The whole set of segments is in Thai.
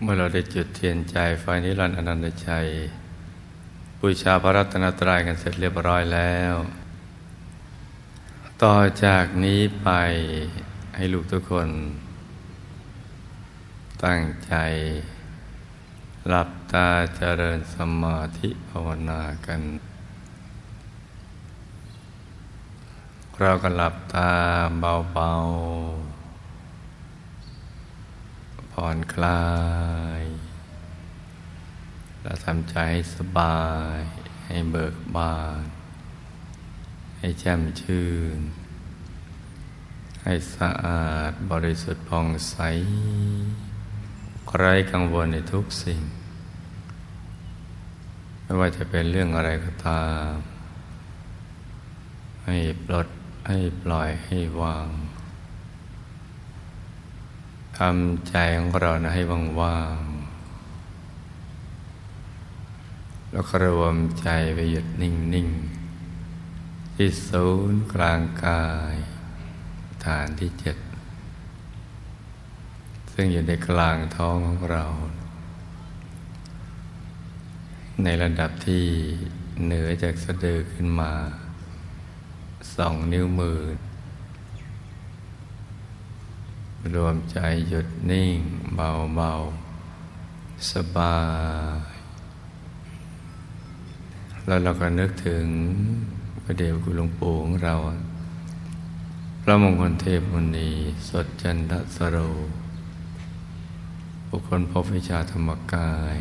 เมื่อเราได้จุดเทียนใจไฟนิรันดร์อนันตชัยบูชาพระรัตนตรัยกันเสร็จเรียบร้อยแล้ว ต่อจากนี้ไปให้ลูกทุกคน ตั้งใจหลับตาเจริญสมาธิภาวนากัน เราก็หลับตาเบาๆ ผ่อนคลายเราทำใจให้สบาย ให้เบิกบาน ให้แจ่มชื่น ให้สะอาดบริสุทธิ์ผ่องใส ไร้กังวลในทุกสิ่ง ไม่ว่าจะเป็นเรื่องอะไรก็ตาม ให้ปลดให้ปล่อยให้วาง ทำใจของเรานะให้ว่างๆ แล้วรวมใจไปหยุดนิ่ง ๆ ที่ศูนย์กลางกาย ฐานที่เจ็ด ซึ่งอยู่ในกลางท้องของเรา ในระดับที่เหนือจากสะดือขึ้นมาสองนิ้วมือ รวมใจหยุดนิ่งเบาๆสบาย แล้วเราก็นึกถึงพระเดชคุณหลวงปู่ของเรา พระมงคลเทพมุนีสดจันทสโรบุคคลพบวิชาธรรมกาย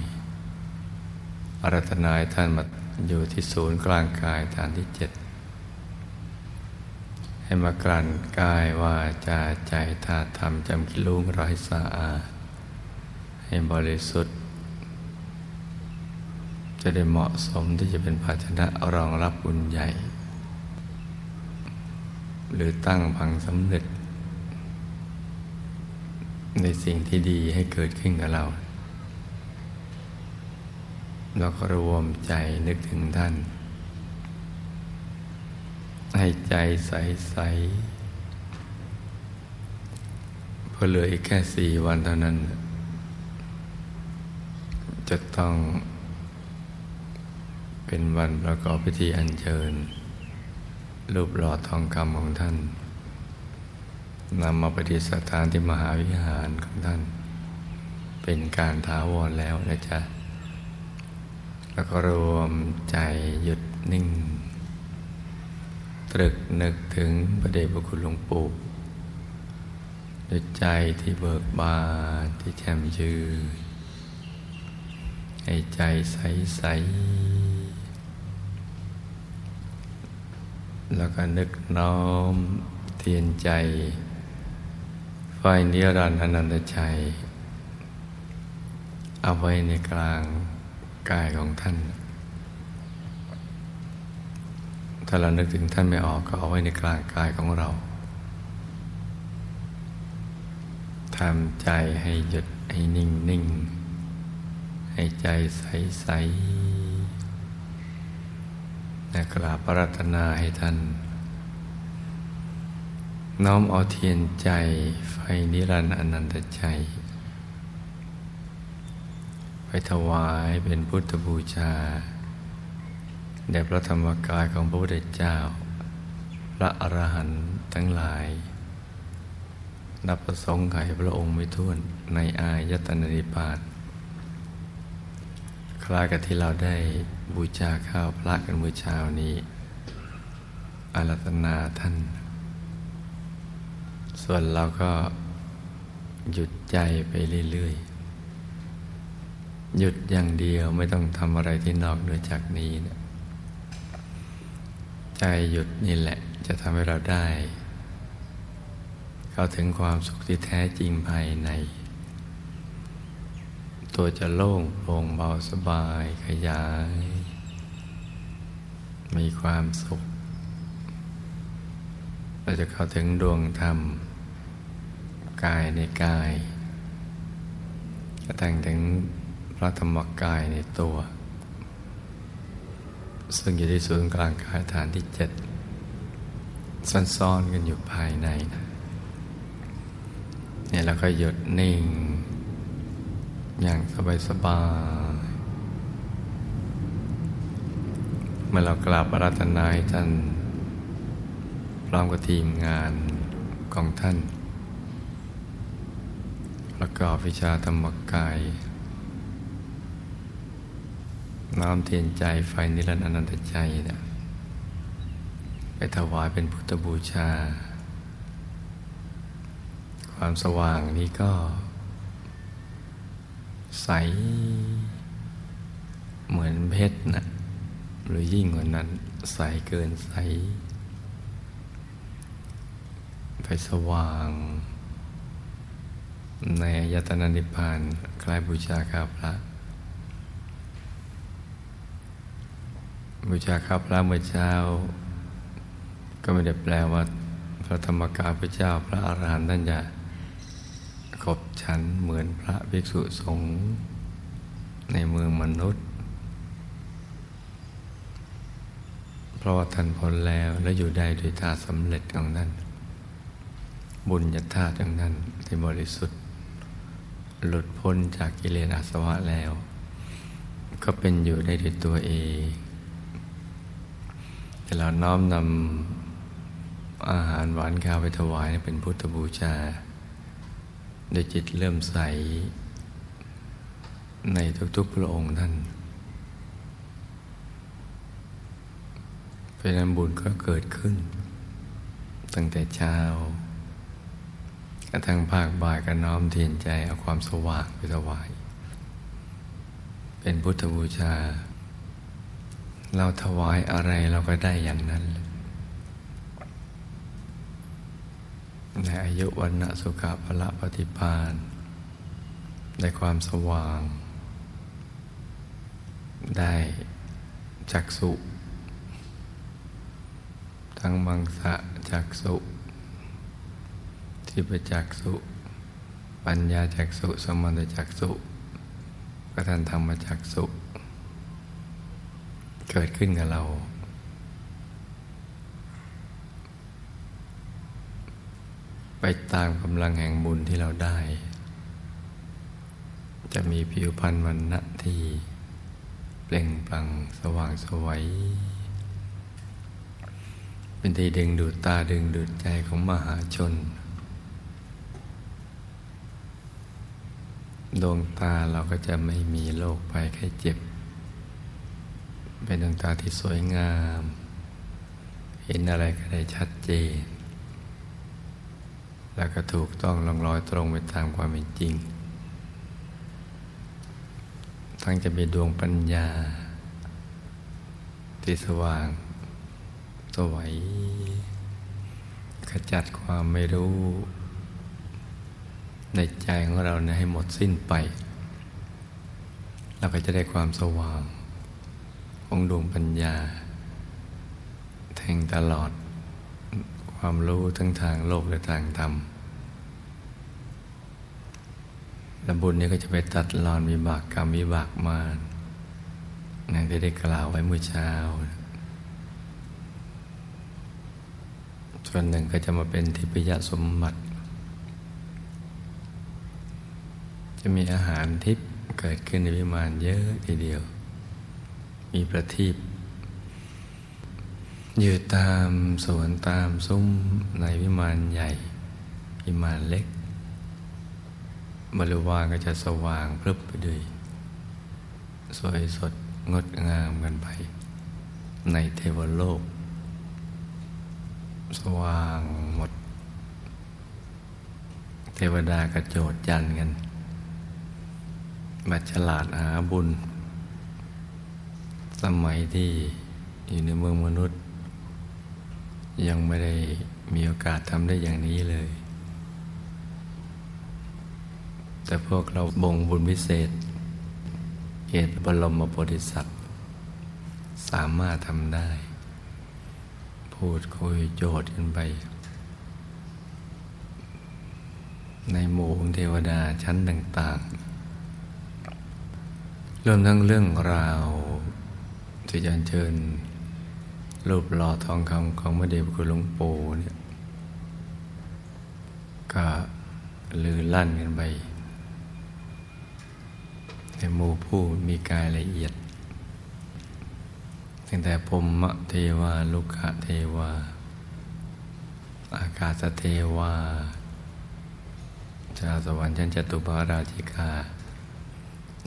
อารัตนายท่านมาอยู่ที่ศูนย์กลางกายฐานที่เจ็ด ให้มากลั่นกายว่าจาใจธาตุธรรมจำกิลุงร้อยสะอาดให้บริสุทธิ์ จะได้เหมาะสมที่จะเป็นภาชนะรองรับบุญใหญ่ หรือตั้งพังสำเร็จ ในสิ่งที่ดีให้เกิดขึ้นกับเราเราก็รวมใจนึกถึงท่าน ให้ใจใสๆพอเหลืออีกแค่สี่วันเท่านั้น จะต้องเป็นวันประกอบพิธีอัญเชิญ รูปหล่อทองคำของท่านนำมาปฏิสถานที่มหาวิหารของท่าน เป็นการท้าวรแล้วนะจ๊ะ แล้วก็รวมใจหยุดนิ่ง ตรึกนึกถึงพระเดชพระคุณหลวงปู่ด้วยใจที่เบิกบานที่แจ่มชื่นให้ใจใสใสแล้วก็นึกน้อมเทียนใจไฟนิรันดร์อนันตชัยเอาไว้ในกลางกายของท่าน ถ้าเรานึกถึงท่านไม่ออกก็เอาไว้ในกลางกายของเราทำใจให้หยุดให้นิ่งนิ่งให้ใจใสใสและกราบปรารถนาให้ท่าน น้อมเอาเทียนใจไฟนิรันดร์อนันตใจ ไปถวายเป็นพุทธบูชา แด่พระธรรมกายของพระพุทธเจ้า พระอรหันต์ทั้งหลาย นับประสงค์ไขพระองค์ไม่ท้วนในอายตนะนิพานคล้ายกับที่เราได้บูชาข้าวพระกันเมื่อเช้านี้อารัตนาท่าน ส่วนเราก็หยุดใจไปเรื่อยๆ หยุดอย่างเดียวไม่ต้องทำอะไรที่นอกเหนือจากนี้นะ ใจหยุดนี่แหละ จะทำให้เราได้ เข้าถึงความสุขที่แท้จริงภายใน ตัวจะโล่งโปร่งเบาสบายขยาย มีความสุข เราจะเข้าถึงดวงธรรม กายในกายกระทั่งถึงพระธรรมกายในตัว ซึ่งอยู่ที่ศูนย์กลางกายฐานที่เจ็ดซ่อนๆกันอยู่ภายในนะเนี่ยเราก็หยุดนิ่ง อย่างสบายสบายเมื่อเรากราบอาราธนาท่านพร้อมกับทีมงานของท่าน ประกอบวิชาธรรมกาย น้อมเทียนใจไฟนิรันดร์อนันตใจเนี่ยไปถวายเป็นพุทธบูชา ความสว่างนี้ก็ ใส เหมือนเพชรนะหรือยิ่งกว่านั้น ใสเกินใส ไปสว่าง ในอายตนะนิพพานคล้ายบูชาข้าพระ บูชาข้าพระเมื่อเช้า ก็ไม่ได้แปลว่า พระธรรมกายพระเจ้าพระอาหารหันต์ท่านจะขบฉันเหมือนพระภิกษุสงฆ์ในเมืองมนุษย์ เพราะว่าท่านพ้นแล้วและอยู่ได้โดยธาตุสำเร็จของท่านบุญญาธาตุของท่านที่บริสุทธิ์ หลุดพ้นจากกิเลสอาสวะแล้ว ก็เป็นอยู่ได้ด้วยตัวเอง แต่เราน้อมนำอาหารหวานข้าวไปถวายเป็นพุทธบูชาโดยจิตเริ่มใส ในทุกๆพระองค์ท่านเป็นนั้นบุญก็เกิดขึ้น ตั้งแต่เช้ากระทั่งภาคบ่ายก็น้อมเทียนใจเอาความสว่างไปถวาย เป็นพุทธบูชา เราถวายอะไรเราก็ได้อย่างนั้นในอายุวันณะสุขภละปฏิพานได้ความสว่าง ได้จักสุทั้งมังสะจักสุทิปจักสุปัญญาจักสุสมานจักสุกท่านธรรมจักสุ เกิดขึ้นกับเรา ไปตามกำลังแห่งบุญที่เราได้ จะมีผิวพรรณวันณะที่ เปล่งปลั่งสว่างสวย เป็นที่ดึงดูดตาดึงดูดใจของมหาชน ดวงตาเราก็จะไม่มีโรคภัยไข้เจ็บ เป็นดวงตาที่สวยงาม เห็นอะไรก็ได้ชัดเจน แล้วก็ถูกต้องลงรอยตรงไปตามความเป็นจริง ทั้งจะมีดวงปัญญา ที่สว่างสวยขจัดความไม่รู้ ในใจของเรานะให้หมดสิ้นไป เราก็จะได้ความสว่าง ของดวงปัญญา แทงตลอดความรู้ทั้งทางโลกและทางธรรมและบุญนี้ก็จะไปตัดรอนวิบากกรรมวิบากมารนั่นที่ได้กล่าวไว้เมื่อเช้า ส่วนหนึ่งก็จะมาเป็นทิพยสมบัติ จะมีอาหารทิพย์เกิดขึ้นในวิมานเยอะทีเดียว มีประทีปอยู่ตามสวนตามซุ้มในวิมานใหญ่ วิมานเล็กบริวารก็จะสว่างพรึบไปด้วยสวยสดงดงามกันไป ในเทวโลก สว่างหมด เทวดากระโจดจันกัน บัจฉลาดหาบุญ สมัยที่อยู่ในเมืองมนุษย์ ยังไม่ได้มีโอกาสทำได้อย่างนี้เลย แต่พวกเราบ่งบุญพิเศษเหตุบรมโพธิสัตว์ สามารถทำได้ พูดคุยโจทย์กันไป ในหมู่เทวดาชั้นต่างๆรวมทั้งเรื่องราว ที่จะเชิญรูปหล่อทองคำของพระเดชคุณหลวงปู่เนี่ยก็ลือลั่นกันไปหมู่ผู้มีกายละเอียด ตั้งแต่พมมะเทวา ลุกะเทวา อากาศเทวาชาวสวรรค์ชั้นจตุบาราชิกา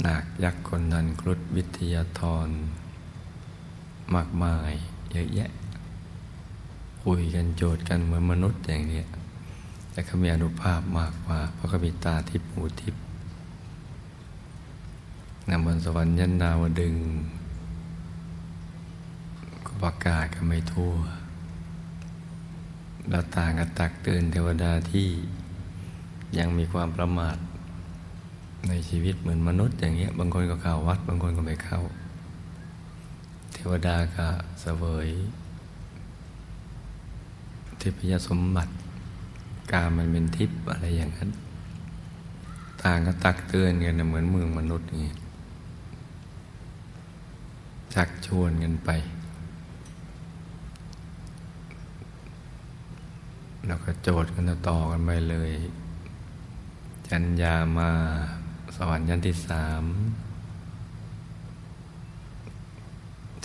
นาคยักษ์คนนันครุฑวิทยาธร มากมาย เยอะแยะ คุยกันโจทย์กันเหมือนมนุษย์อย่างนี้แต่เขามีอนุภาพมากกว่า เพราะเขามีตาทิพย์หูทิพย์นำบนสวรรค์ยันดาวดึงก็ประกาศกันไม่ทั่วเราต่างกันตักเตือนเทวดาที่ยังมีความประมาทในชีวิตเหมือนมนุษย์อย่างเงี้ย บางคนก็เข้าวัด บางคนก็ไม่เข้า เทวดาก็เสวยทิพยสมบัติ การมันเป็นทิพย์อะไรอย่างนั้น ต่างก็ตักเตือนกันเหมือนเมืองมนุษย์นี่ชักชวนกันไป แล้วก็โจทย์กันต่อกันไปเลย จัญญามาสวรรค์ชั้นที่สาม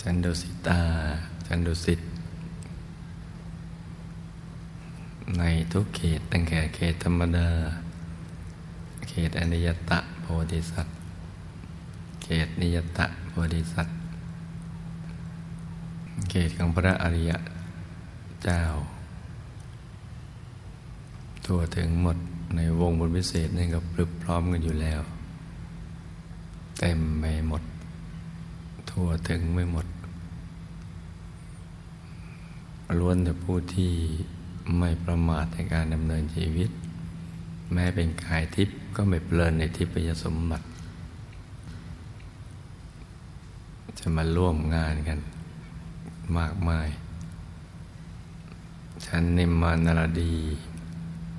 จันดุสิตา จันดุสิต ในทุกเขตตั้งแต่เขตธรรมดา เขตอนิยตะโพธิสัตว์ เขตนิยตะโพธิสัตว์ เขตของพระอริยเจ้า ทั่วถึงหมดในวงบนพิเศษนี่ก็ปรึบพร้อมกันอยู่แล้ว เต็มไปหมด ทั่วถึงไม่หมด ล้วนแต่ผู้ที่ไม่ประมาทในการดำเนินชีวิต แม้เป็นกายทิพย์ก็ไม่เพลินในทิพยสมบัติ จะมาร่วมงานกันมากมายฉันนิมมานารดี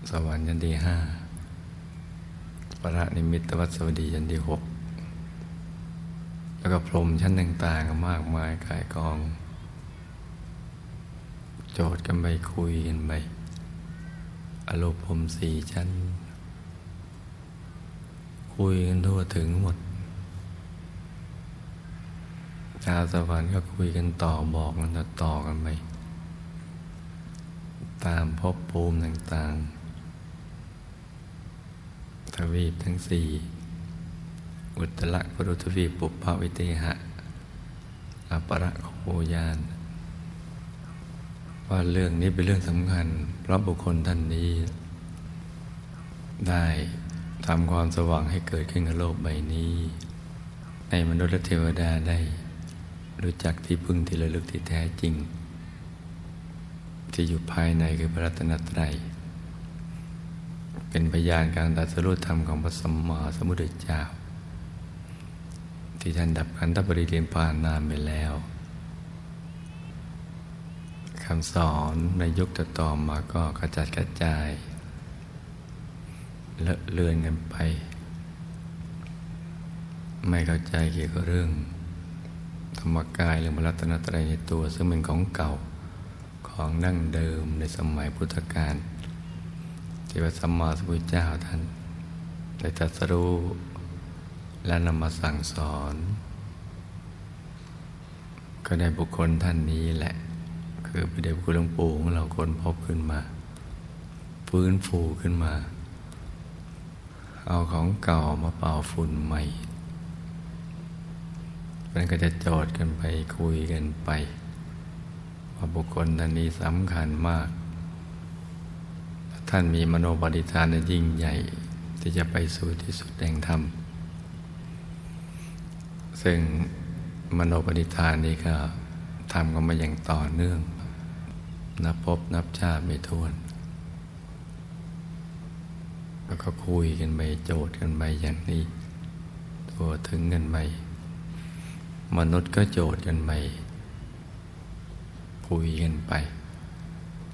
สวรรค์ชั้นที่ห้าพระนิมิตวัสวดีชั้นที่หกแล้วก็พรหมชั้นต่างๆมากมายกายกอง โจทย์กันไปคุยกันไปอารมณ์พรมสี่ชั้น คุยกันทั่วถึงหมดชาวสวรรค์ก็คุยกันต่อบอกกันต่อกันไปตามภพภูมิต่างๆ ทวีปทั้งสี่ อุตรกุรุทวีปุปภวิเตหะ อปรโคยาน ว่าเรื่องนี้เป็นเรื่องสำคัญ เพราะบุคคลท่านนี้ ได้ทำความสว่างให้เกิดขึ้นกับโลกใบนี้ ในมนุษย์และเทวดาได้ รู้จักที่พึ่งที่ระลึกที่แท้จริง ที่อยู่ภายในคือพระรัตนตรัย เป็นพยานการตัดสรุปธรรมของพระสัมมาสัมพุทธเจ้า ที่ท่านดับขันธปริเรียนผ่านนานไปแล้ว คำสอนในยุคต่อมาก็กระจัดกระจายเลอะเลือนกันไป ไม่เข้าใจเกี่ยวกับเรื่อง ธรรมกายเรื่องพระรัตนตรัยในตัว ซึ่งเป็นของเก่าของดั้งเดิมในสมัยพุทธกาลที่พระสัมมาสัมพุทธเจ้าท่านได้ตรัสรู้และนำมาสั่งสอน ก็ได้บุคคลท่านนี้แหละ คือพระเดชคุณหลวงปู่ของเราคนพบขึ้นมา ฟื้นฟูขึ้นมา เอาของเก่ามาเป่าฝุ่นใหม่มันก็จะโจทย์กันไปคุยกันไป ว่าบุคคลท่านนี้สำคัญมาก ท่านมีมโนปณิธานยิ่งใหญ่ ที่จะไปสู่ที่สุดแห่งธรรม ซึ่งมโนปณิธานนี้ก็ทำกันมาอย่างต่อเนื่อง นับพบนับชาติไม่ท้วน แล้วก็คุยกันไปโจทย์กันไปอย่างนี้ตัวถึงกันไปมนุษย์ก็โจทย์กันไปคุยกันไป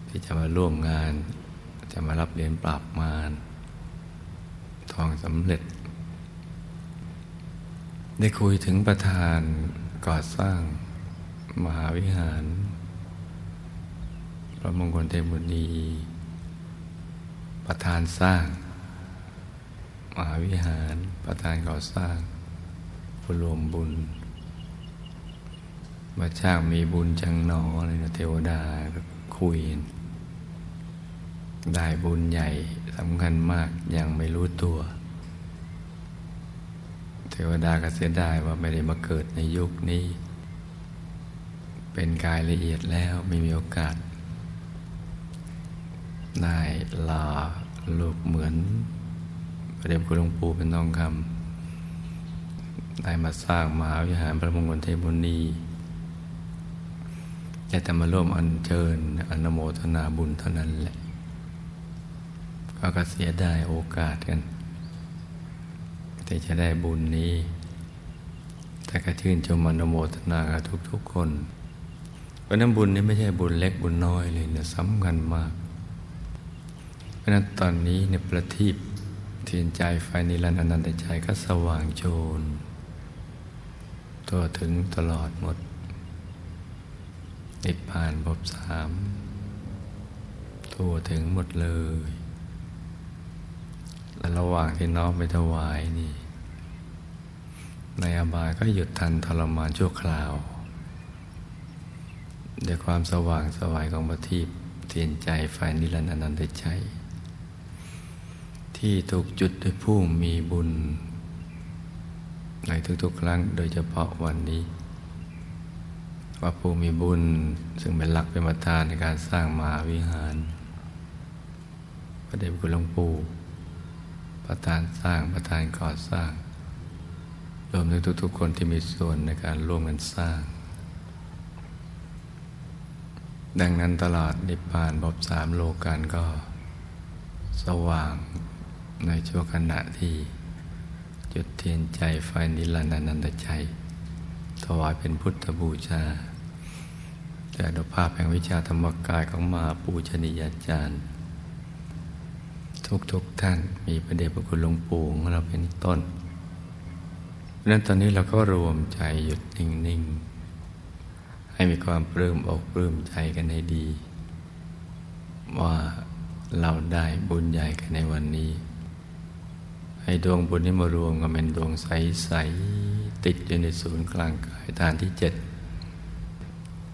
ที่จะมาร่วมงาน จะมารับเรียนปราบมารทองสำเร็จ ได้คุยถึงประธานก่อสร้างมหาวิหาร พระมงคลเทมุนี ประธานสร้าง มหาวิหารประธานก่อสร้างผู้รวมบุญมาช่างมีบุญจังหนอเลยนะเทวดาก็คุย ได้บุญใหญ่สำคัญมากยังไม่รู้ตัว เทวดาก็เสียดายว่าไม่ได้มาเกิดในยุคนี้ เป็นกายละเอียดแล้วไม่มีโอกาส ได้ลาลูกเหมือน พระเดชคุณหลวงปู่เป็นทองคำได้มาสร้างมหาวิหารพระมงคลเทพมุนีจะแต่มาร่วมอัญเชิญอนโมทนาบุญเท่านั้นแหละก็ก็เสียได้โอกาสกัน แต่จะได้บุญนี้ แต่ก็ชื่นชมอนโมทนากับทุกๆคน เพราะนั้นบุญนี้ไม่ใช่บุญเล็กบุญน้อยเลยเนี่ยสำคัญมาก เพราะนั้นตอนนี้เนี่ยประทีปเทียนใจไฟนิรันดร์อนันตใจก็สว่างโชนตัวถึงตลอดหมด นิพพานภพสามทั่วถึงหมดเลย และระหว่างที่น้องไปถวายนี่ ในอบายก็หยุดทันทรมานชั่วคราวด้วยความสว่างสวายของปฏิบเทียนใจไฟนิรันดร์อนันตใจ ที่ถูกจุดด้วยผู้มีบุญ ในทุกๆครั้งโดยเฉพาะวันนี้ ว่าผู้มีบุญ ซึ่งเป็นหลักเป็นประธานในการสร้างมหาวิหาร พระเดชคุณหลวงปู่ประธานสร้างประธานก่อสร้างรวมถึงทุก ๆ คนที่มีส่วนในการร่วมกันสร้าง ดังนั้นตลอดนิพพานบอบสามโลกันก็ สว่าง ในช่วงขณะที่ จุดเทียนใจไฟนิรันดนันตใจ ถวายเป็นพุทธบูชาแต่อนุภาพแห่งวิชาธรรมกายของมาปูชนียาจารย์ ทุกๆทท่านมีประเดชพระคุณหลวงปู่ของเราเป็นต้นเพราะนั้นตอนนี้เราก็รวมใจหยุดนิ่ง ๆ ให้มีความปลื้มอกปลื้มใจกันให้ดี ว่าเราได้บุญใหญ่กันในวันนี้ ให้ดวงบุญนี้มารวมกันเป็นดวงใส ๆ ติดอยู่ในศูนย์กลางกายฐานที่เจ็ด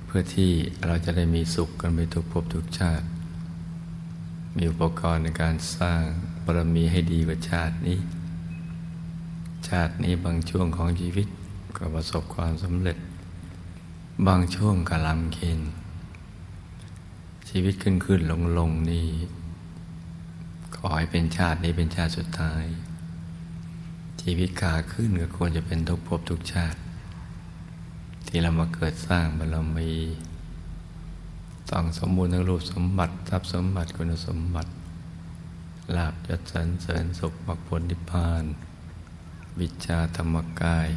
เพื่อที่เราจะได้มีสุขกันไปทุกภพทุกชาติ มีอุปกรณ์ในการสร้างบารมีให้ดีกว่าชาตินี้ ชาตินี้บางช่วงของชีวิตก็ประสบความสำเร็จ บางช่วงก็ลำเค็นชีวิตขึ้นขึ้นลงลงนี่ขอให้เป็นชาตินี้เป็นชาติสุดท้าย ชีวิตขาขึ้นก็ควรจะเป็นทุกภพทุกชาติ ที่เรามาเกิดสร้างบารมีต้องสมบูรณ์ทั้งรูปสมบัติทรัพย์สมบัติคุณสมบัติลาบจัดสรรเสริญสุขมรรคผลนิพพาน วิชาธรรมกาย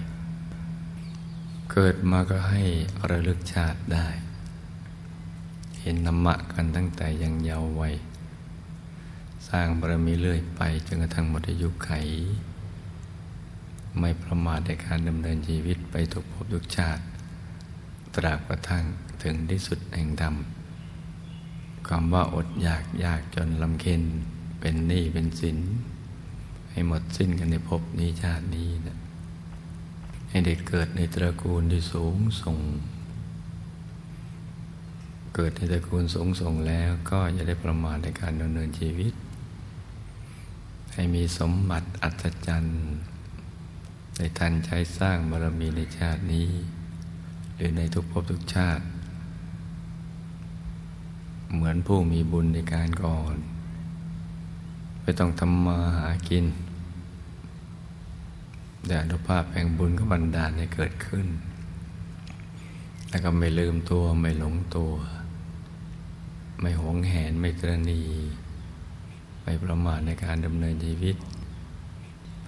เกิดมาก็ให้ระลึกชาติได้ เห็นธรรมะกันตั้งแต่ยังเยาว์วัย สร้างบารมีเรื่อยไปจนกระทั่งหมดอายุไข ไม่ประมาทในการดำเนินชีวิตไปทุกภพทุกชาติ ตราบกระทั่งถึงที่สุดแห่งธรรมคำว่าอดอยากยากจนลำเค็นเป็นหนี้เป็นสิน ให้หมดสิ้นกันในภพนี้ชาตินี้นะให้เด็กเกิดในตระกูลที่สูงส่ง เกิดในตระกูลสูงส่งแล้วก็อย่าได้ประมาทในการดำเนินชีวิต ให้มีสมบัติอัศจรรย์ ในทันใช้สร้างบารมีในชาตินี้ หรือในทุกภพทุกชาติ เหมือนผู้มีบุญในการก่อน ไม่ต้องทำมาหากินแต่อนุภาพแห่งบุญก็บันดาลให้เกิดขึ้น แล้วก็ไม่ลืมตัวไม่หลงตัว ไม่หวงแหนไม่ตรณี ไม่ประมาทในการดำเนินชีวิต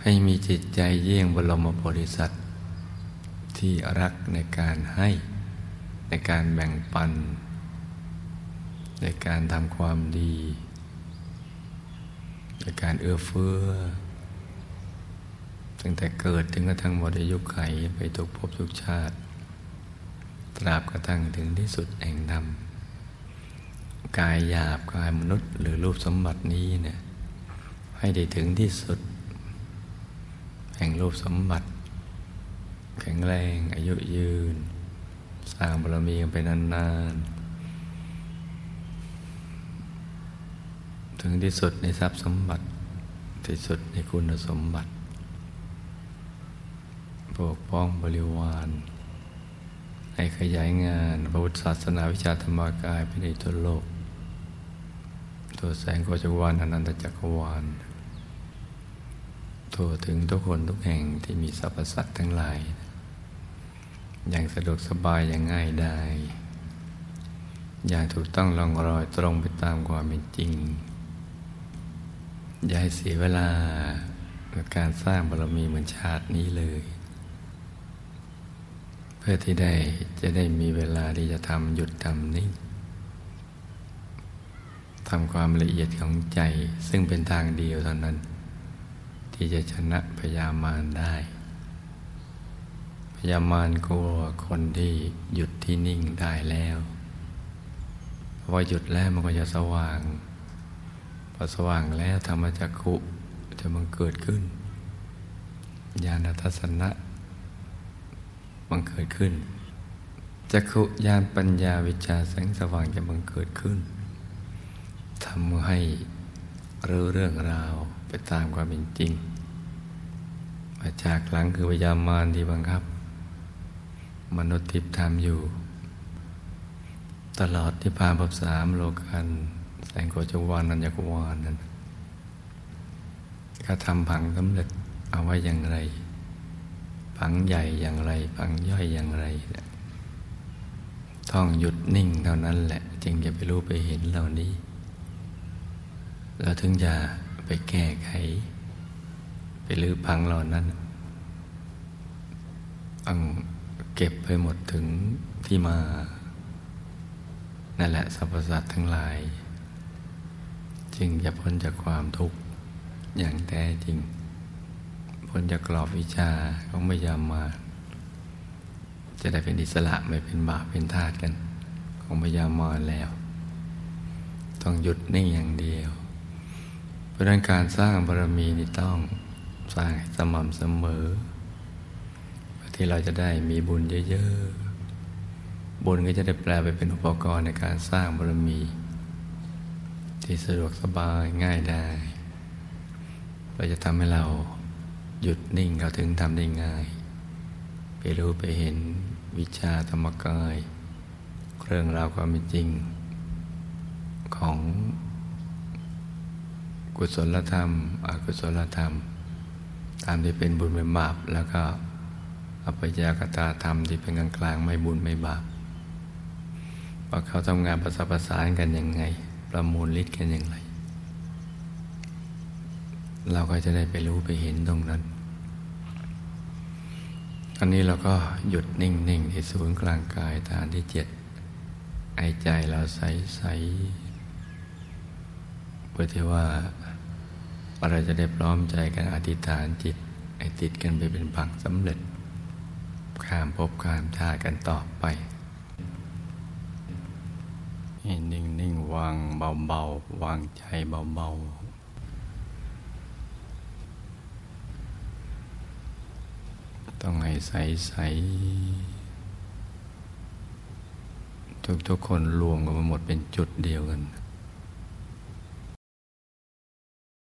ให้มีจิตใจเยี่ยงบรมโพธิสัตว์ที่รักในการให้ในการแบ่งปัน ในการทำความดี ในการเอื้อเฟื้อตั้งแต่เกิดถึงกระทั่งหมดอายุไขไปทุกภพทุกชาติ ตราบกระทั่งถึงที่สุดแห่งธรรมกายหยาบกายมนุษย์หรือรูปสมบัตินี้เนี่ยให้ได้ถึงที่สุด แห่งรูปสมบัติ แข็งแรงอายุยืน สร้างบารมีกันไปนานๆ ถึงที่สุดในทรัพย์สมบัติ ที่สุดในคุณสมบัติปกป้องบริวาร ให้ขยายงานพระพุทธศาสนาวิชาธรรมกายไปในทั่วโลก ตัวแสงโคจรวาลอนันตจักรวาล ทั่วถึงทุกคนทุกแห่งที่มีสรรพสัตว์ทั้งหลาย อย่างสะดวกสบายอย่างง่ายได้ อย่างถูกต้องลองรอยตรงไปตามความเป็นจริง อย่าให้เสียเวลากับการสร้างบารมีเหมือนชาตินี้เลย เพื่อที่ได้จะได้มีเวลาที่จะทำหยุดทำนิ่งทำความละเอียดของใจซึ่งเป็นทางเดียวเท่านั้น ที่จะชนะพยามารได้ พยามารกลัวคนที่หยุดที่นิ่งได้แล้วพราะว่าหยุดแล้วมันก็จะสว่าง พอสว่างแล้วธรรมจักขุจะมันเกิดขึ้น ญาณทัศนะมันเกิดขึ้นจักขุญาณปัญญาวิชาแสงสว่างจะบังเกิดขึ้นทำให้รู้เรื่องราวไปตามความเป็นจริง มาจากหลังคือพยามารที่บังคับ มนุษย์ทิพย์ทำอยู่ ตลอดที่พาภพสามโลกันแสงโคจวานนันยกวานนั้นก็ทำผังสำเร็จเอาไว้อย่างไร ผังใหญ่อย่างไร ผังย่อยอย่างไรต้องหยุดนิ่งเท่านั้นแหละ จึงจะไปรู้ไปเห็นเหล่านี้ เราถึงจะไปแก้ไข ลื้อพังเหล่านั้นต้องเก็บไปหมดถึงที่มา นั่นแหละสรรพสัตว์ทั้งหลาย จึงจะพ้นจากความทุกข์อย่างแท้จริง พ้นจากกรอบวิชาของไม่ยามมา จะได้เป็นอิสระไม่เป็นบาปเป็นทาสกัน ของไม่ยามมาแล้ว ต้องหยุดนิ่งอย่างเดียว เพราะนั้นการสร้างบารมีนี่ต้อง สร้างสม่ำเสมอที่เราจะได้มีบุญเยอะๆ บุญก็จะได้แปลไปเป็นอุปกรณ์ในการสร้างบารมี ที่สะดวกสบายง่ายได้เราจะทำให้เราหยุดนิ่งเราถึงทำได้ง่าย ไปรู้ไปเห็นวิชาธรรมกายเรื่องราวความเป็นจริง ของกุศลธรรม อกุศลธรรม ตามที่เป็นบุญเป็นบาป แล้วก็อภิยากตาธรรมที่เป็นกลางกลางไม่บุญไม่บาปว่าเขาทำงานประสานประสานกันยังไง ประมูลฤทธิ์กันอย่างไร เราก็จะได้ไปรู้ไปเห็นตรงนั้นอันนี้เราก็หยุดนิ่งๆที่ศูนย์กลางกายฐานที่เจ็ดไอใจเราใสใสเพื่อที่ว่า เราจะได้พร้อมใจกันอธิษฐานจิตไอติดกันไปเป็นผักสำเร็จ ข้ามภพข้ามชาติกันต่อไปนิ่งนิ่งวางเบาเบาวางใจเบาเบาต้องให้ใสใสทุกทุกคนรวมกันมาหมดเป็นจุดเดียวกัน